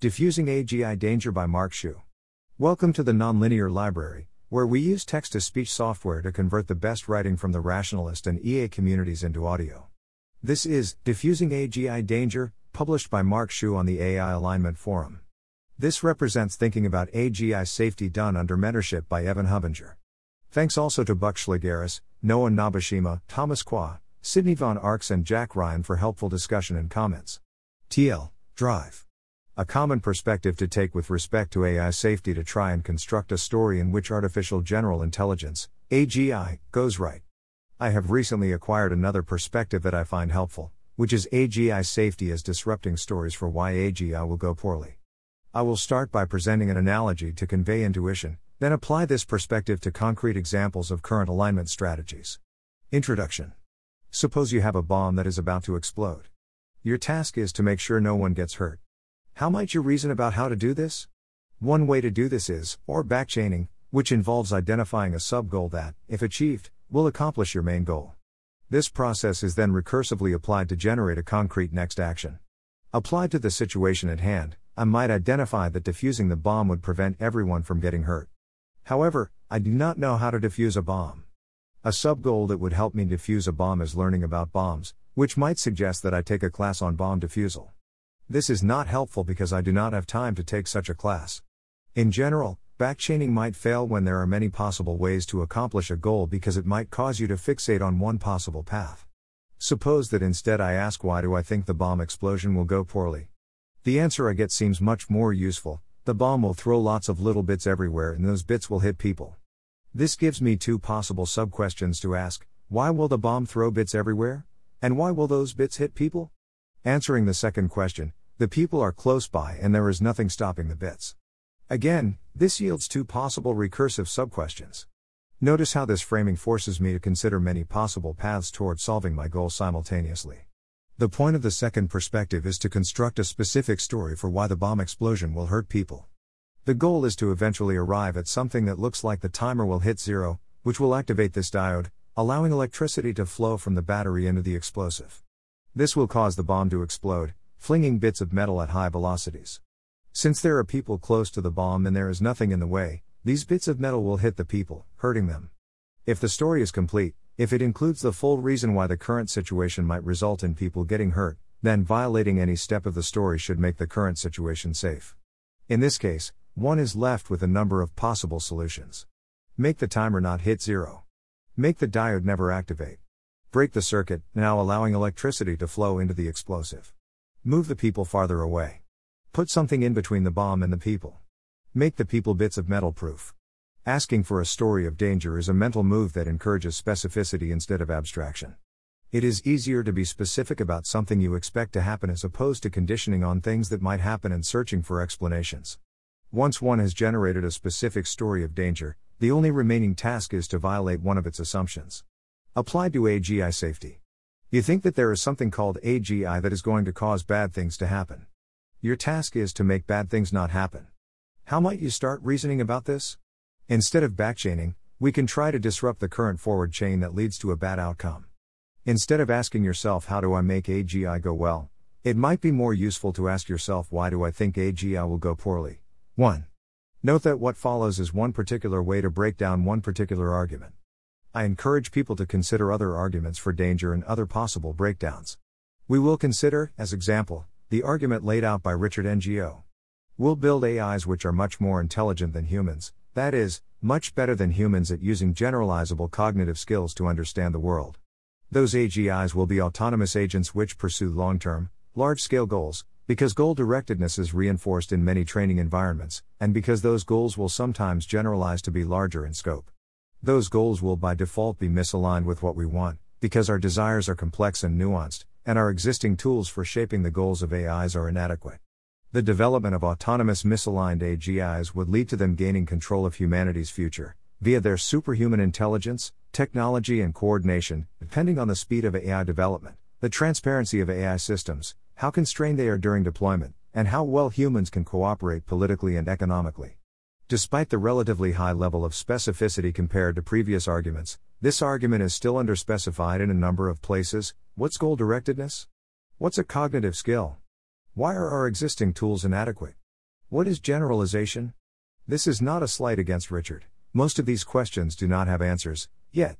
Defusing AGI Danger by Mark Xu. Welcome to the Nonlinear Library, where we use text to speech software to convert the best writing from the rationalist and EA communities into audio. This is Defusing AGI Danger, published by Mark Xu on the AI Alignment Forum. This represents thinking about AGI safety done under mentorship by Evan Hubinger. Thanks also to Buck Shlegeris, Noa Nabeshima, Thomas Kwa, Sydney Von Arx, and Jack Ryan for helpful discussion and comments. TL, Drive. A common perspective to take with respect to AI safety to try and construct a story in which artificial general intelligence, AGI, goes right. I have recently acquired another perspective that I find helpful, which is AGI safety as disrupting stories for why AGI will go poorly. I will start by presenting an analogy to convey intuition, then apply this perspective to concrete examples of current alignment strategies. Introduction Suppose you have a bomb that is about to explode. Your task is to make sure no one gets hurt. How might you reason about how to do this? One way to do this is, or backchaining, which involves identifying a sub goal that, if achieved, will accomplish your main goal. This process is then recursively applied to generate a concrete next action. Applied to the situation at hand, I might identify that defusing the bomb would prevent everyone from getting hurt. However, I do not know how to defuse a bomb. A sub goal that would help me defuse a bomb is learning about bombs, which might suggest that I take a class on bomb defusal. This is not helpful because I do not have time to take such a class. In general, backchaining might fail when there are many possible ways to accomplish a goal because it might cause you to fixate on one possible path. Suppose that instead I ask why do I think the bomb explosion will go poorly? The answer I get seems much more useful. The bomb will throw lots of little bits everywhere and those bits will hit people. This gives me two possible sub questions to ask why will the bomb throw bits everywhere? And why will those bits hit people? Answering the second question, the people are close by and there is nothing stopping the bits. Again, this yields two possible recursive subquestions. Notice how this framing forces me to consider many possible paths toward solving my goal simultaneously. The point of the second perspective is to construct a specific story for why the bomb explosion will hurt people. The goal is to eventually arrive at something that looks like the timer will hit zero, which will activate this diode, allowing electricity to flow from the battery into the explosive. This will cause the bomb to explode, flinging bits of metal at high velocities. Since there are people close to the bomb and there is nothing in the way, these bits of metal will hit the people, hurting them. If the story is complete, if it includes the full reason why the current situation might result in people getting hurt, then violating any step of the story should make the current situation safe. In this case, one is left with a number of possible solutions. Make the timer not hit zero. Make the diode never activate. Break the circuit, now allowing electricity to flow into the explosive. Move the people farther away. Put something in between the bomb and the people. Make the people bits of metal proof. Asking for a story of danger is a mental move that encourages specificity instead of abstraction. It is easier to be specific about something you expect to happen as opposed to conditioning on things that might happen and searching for explanations. Once one has generated a specific story of danger, the only remaining task is to violate one of its assumptions. Applied to AGI safety. You think that there is something called AGI that is going to cause bad things to happen. Your task is to make bad things not happen. How might you start reasoning about this? Instead of backchaining, we can try to disrupt the current forward chain that leads to a bad outcome. Instead of asking yourself, How do I make AGI go well? it might be more useful to ask yourself, Why do I think AGI will go poorly? 1. Note that what follows is one particular way to break down one particular argument. I encourage people to consider other arguments for danger and other possible breakdowns. We will consider, as example, the argument laid out by Richard Ngo. We'll build AIs which are much more intelligent than humans, that is, much better than humans at using generalizable cognitive skills to understand the world. Those AGIs will be autonomous agents which pursue long term, large scale goals, because goal directedness is reinforced in many training environments, and because those goals will sometimes generalize to be larger in scope. Those goals will by default be misaligned with what we want, because our desires are complex and nuanced, and our existing tools for shaping the goals of AIs are inadequate. The development of autonomous misaligned AGIs would lead to them gaining control of humanity's future, via their superhuman intelligence, technology, and coordination, depending on the speed of AI development, the transparency of AI systems, how constrained they are during deployment, and how well humans can cooperate politically and economically. Despite the relatively high level of specificity compared to previous arguments, this argument is still underspecified in a number of places. What's goal directedness? What's a cognitive skill? Why are our existing tools inadequate? What is generalization? This is not a slight against Richard. Most of these questions do not have answers, yet.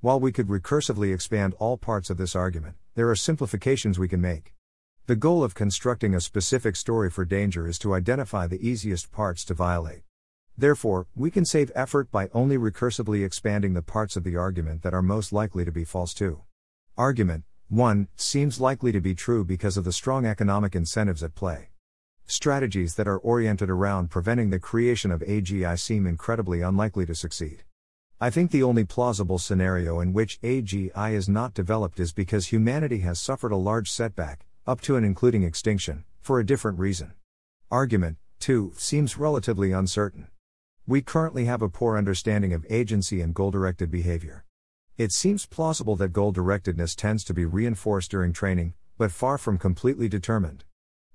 While we could recursively expand all parts of this argument, there are simplifications we can make. The goal of constructing a specific story for danger is to identify the easiest parts to violate. Therefore, we can save effort by only recursively expanding the parts of the argument that are most likely to be false too. Argument 1 seems likely to be true because of the strong economic incentives at play. Strategies that are oriented around preventing the creation of AGI seem incredibly unlikely to succeed. I think the only plausible scenario in which AGI is not developed is because humanity has suffered a large setback, up to and including extinction, for a different reason. Argument 2 seems relatively uncertain. We currently have a poor understanding of agency and goal directed behavior. It seems plausible that goal directedness tends to be reinforced during training, but far from completely determined.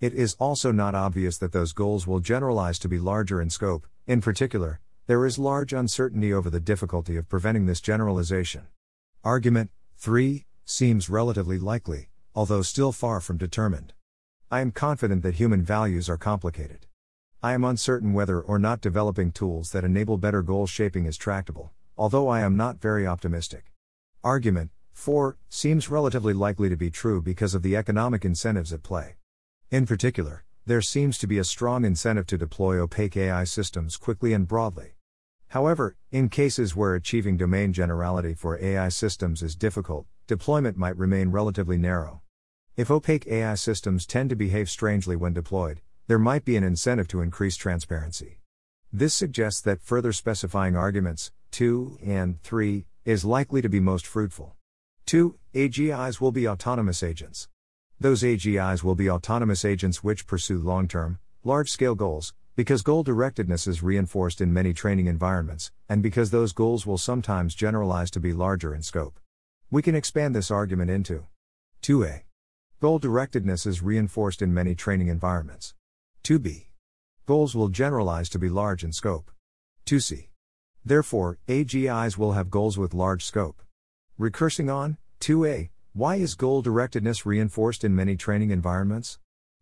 It is also not obvious that those goals will generalize to be larger in scope, in particular, there is large uncertainty over the difficulty of preventing this generalization. Argument 3 seems relatively likely, although still far from determined. I am confident that human values are complicated. I am uncertain whether or not developing tools that enable better goal shaping is tractable, although I am not very optimistic. Argument 4 seems relatively likely to be true because of the economic incentives at play. In particular, there seems to be a strong incentive to deploy opaque AI systems quickly and broadly. However, in cases where achieving domain generality for AI systems is difficult, deployment might remain relatively narrow. If opaque AI systems tend to behave strangely when deployed, there might be an incentive to increase transparency. This suggests that further specifying arguments, 2 and 3, is likely to be most fruitful. 2. AGIs will be autonomous agents. Those AGIs will be autonomous agents which pursue long term, large scale goals, because goal directedness is reinforced in many training environments, and because those goals will sometimes generalize to be larger in scope. We can expand this argument into 2a. Goal directedness is reinforced in many training environments. 2b. Goals will generalize to be large in scope. 2c. Therefore, AGIs will have goals with large scope. Recursing on, 2a, why is goal directedness reinforced in many training environments?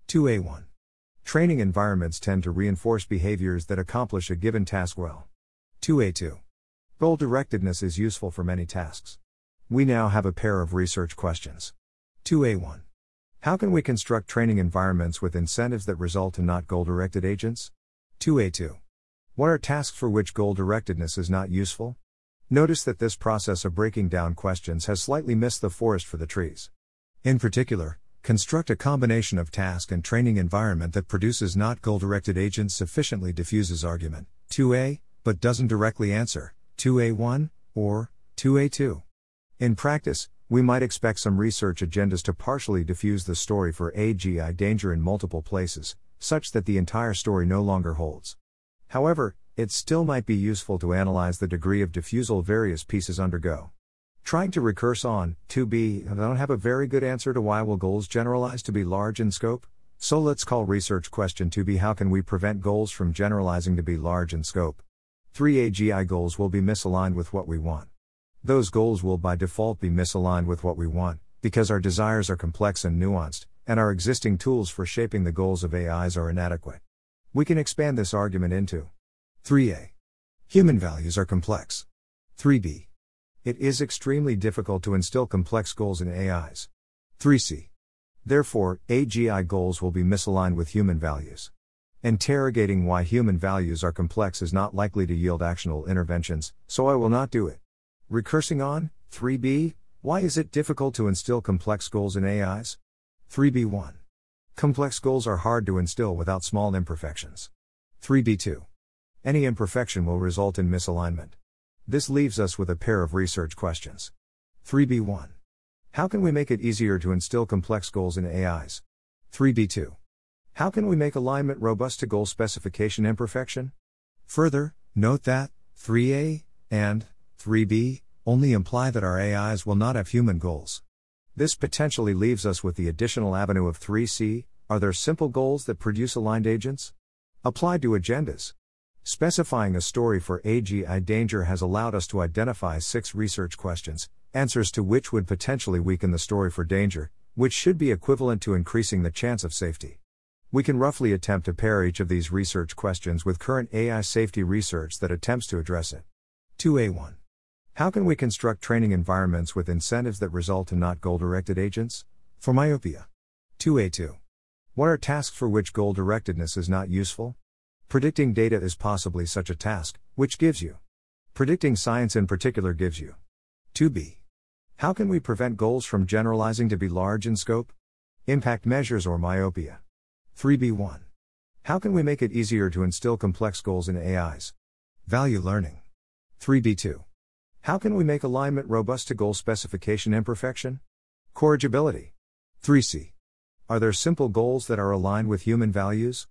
2a1. Training environments tend to reinforce behaviors that accomplish a given task well. 2a2. Goal directedness is useful for many tasks. We now have a pair of research questions. 2a1. How can we construct training environments with incentives that result in not goal directed agents? 2a2. What are tasks for which goal directedness is not useful? Notice that this process of breaking down questions has slightly missed the forest for the trees. In particular, construct a combination of task and training environment that produces not goal directed agents sufficiently diffuses argument 2a, but doesn't directly answer 2a1 or 2a2. In practice, we might expect some research agendas to partially diffuse the story for AGI danger in multiple places, such that the entire story no longer holds. However, it still might be useful to analyze the degree of diffusal various pieces undergo. Trying to recurse on, 2b, I don't have a very good answer to why will goals generalize to be large in scope? So let's call research question 2b how can we prevent goals from generalizing to be large in scope? 3 AGI goals will be misaligned with what we want. Those goals will by default be misaligned with what we want, because our desires are complex and nuanced, and our existing tools for shaping the goals of AIs are inadequate. We can expand this argument into 3a. Human values are complex. 3b. It is extremely difficult to instill complex goals in AIs. 3c. Therefore, AGI goals will be misaligned with human values. Interrogating why human values are complex is not likely to yield actionable interventions, so I will not do it. Recursing on, 3b, why is it difficult to instill complex goals in AIs? 3b1. Complex goals are hard to instill without small imperfections. 3b2. Any imperfection will result in misalignment. This leaves us with a pair of research questions. 3b1. How can we make it easier to instill complex goals in AIs? 3b2. How can we make alignment robust to goal specification imperfection? Further, note that 3a and 3b, only imply that our AIs will not have human goals. This potentially leaves us with the additional avenue of 3c are there simple goals that produce aligned agents? Applied to agendas. Specifying a story for AGI danger has allowed us to identify six research questions, answers to which would potentially weaken the story for danger, which should be equivalent to increasing the chance of safety. We can roughly attempt to pair each of these research questions with current AI safety research that attempts to address it. 2A1. How can we construct training environments with incentives that result in not goal directed agents? For myopia. 2A2. What are tasks for which goal directedness is not useful? Predicting data is possibly such a task, which gives you. Predicting science in particular gives you. 2B. How can we prevent goals from generalizing to be large in scope? Impact measures or myopia. 3b1. How can we make it easier to instill complex goals in AIs? Value learning. 3b2. How can we make alignment robust to goal specification imperfection? Corrigibility. 3c. Are there simple goals that are aligned with human values?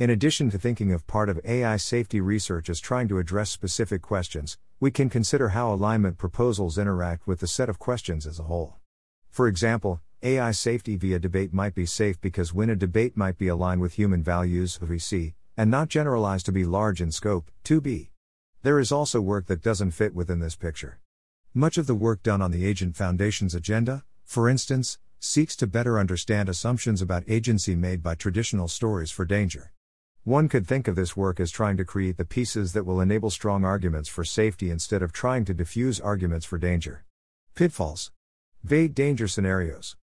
In addition to thinking of part of AI safety research as trying to address specific questions, we can consider how alignment proposals interact with the set of questions as a whole. For example, AI safety via debate might be safe because when a debate might be aligned with human values, VC, and not generalized to be large in scope, 2b. There is also work that doesn't fit within this picture. Much of the work done on the Agent Foundation's agenda, for instance, seeks to better understand assumptions about agency made by traditional stories for danger. One could think of this work as trying to create the pieces that will enable strong arguments for safety instead of trying to diffuse arguments for danger. Pitfalls. Vague danger scenarios.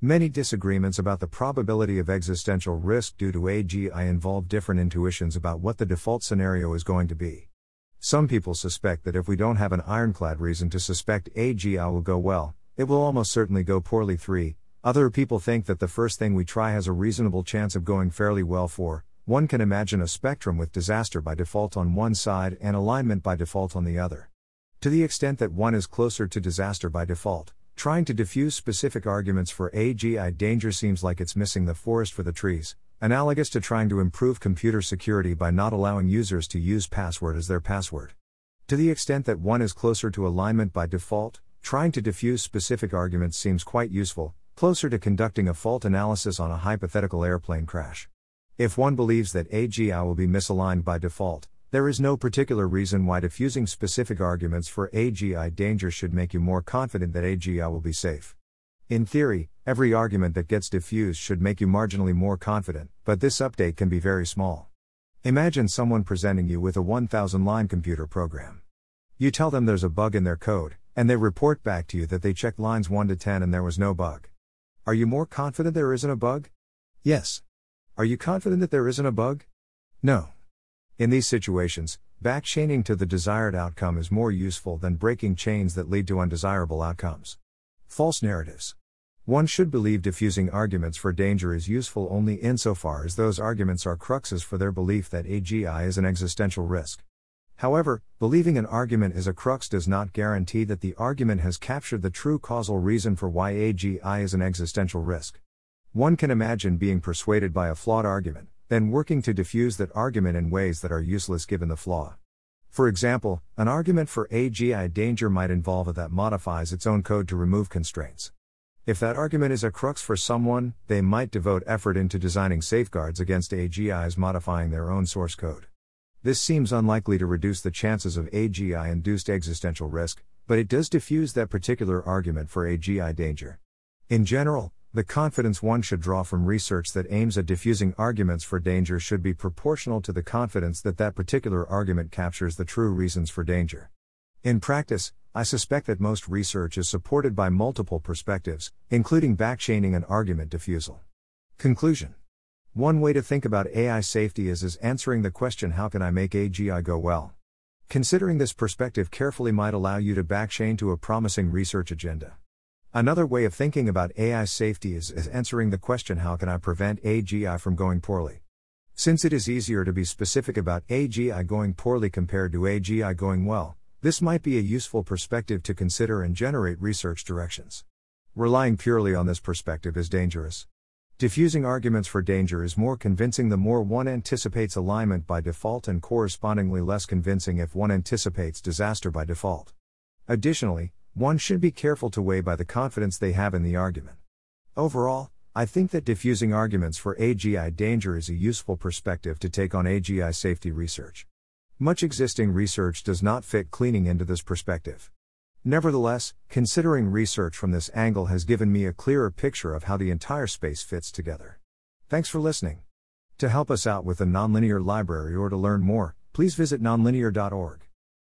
Many disagreements about the probability of existential risk due to AGI involve different intuitions about what the default scenario is going to be. Some people suspect that if we don't have an ironclad reason to suspect AGI will go well, it will almost certainly go poorly. 3. Other people think that the first thing we try has a reasonable chance of going fairly well. 4. One can imagine a spectrum with disaster by default on one side and alignment by default on the other. To the extent that one is closer to disaster by default, Trying to diffuse specific arguments for AGI danger seems like it's missing the forest for the trees, analogous to trying to improve computer security by not allowing users to use password as their password. To the extent that one is closer to alignment by default, trying to diffuse specific arguments seems quite useful, closer to conducting a fault analysis on a hypothetical airplane crash. If one believes that AGI will be misaligned by default, there is no particular reason why diffusing specific arguments for AGI danger should make you more confident that AGI will be safe. In theory, every argument that gets diffused should make you marginally more confident, but this update can be very small. Imagine someone presenting you with a 1000 line computer program. You tell them there's a bug in their code, and they report back to you that they checked lines 1 to 10 and there was no bug. Are you more confident there isn't a bug? Yes. Are you confident that there isn't a bug? No. In these situations, backchaining to the desired outcome is more useful than breaking chains that lead to undesirable outcomes. False narratives. One should believe diffusing arguments for danger is useful only insofar as those arguments are cruxes for their belief that AGI is an existential risk. However, believing an argument is a crux does not guarantee that the argument has captured the true causal reason for why AGI is an existential risk. One can imagine being persuaded by a flawed argument, then working to diffuse that argument in ways that are useless given the flaw. For example, an argument for AGI danger might involve a that modifies its own code to remove constraints. If that argument is a crux for someone, they might devote effort into designing safeguards against AGIs modifying their own source code. This seems unlikely to reduce the chances of AGI induced existential risk, but it does diffuse that particular argument for AGI danger. In general, the confidence one should draw from research that aims at diffusing arguments for danger should be proportional to the confidence that that particular argument captures the true reasons for danger. In practice, I suspect that most research is supported by multiple perspectives, including backchaining and argument diffusal. Conclusion One way to think about AI safety is as answering the question how can I make AGI go well? Considering this perspective carefully might allow you to backchain to a promising research agenda. Another way of thinking about AI safety is as answering the question how can I prevent AGI from going poorly? Since it is easier to be specific about AGI going poorly compared to AGI going well, this might be a useful perspective to consider and generate research directions. Relying purely on this perspective is dangerous. Diffusing arguments for danger is more convincing the more one anticipates alignment by default and correspondingly less convincing if one anticipates disaster by default. Additionally, one should be careful to weigh by the confidence they have in the argument. Overall, I think that diffusing arguments for AGI danger is a useful perspective to take on AGI safety research. Much existing research does not fit cleaning into this perspective. Nevertheless, considering research from this angle has given me a clearer picture of how the entire space fits together. Thanks for listening. To help us out with the Nonlinear Library or to learn more, please visit nonlinear.org.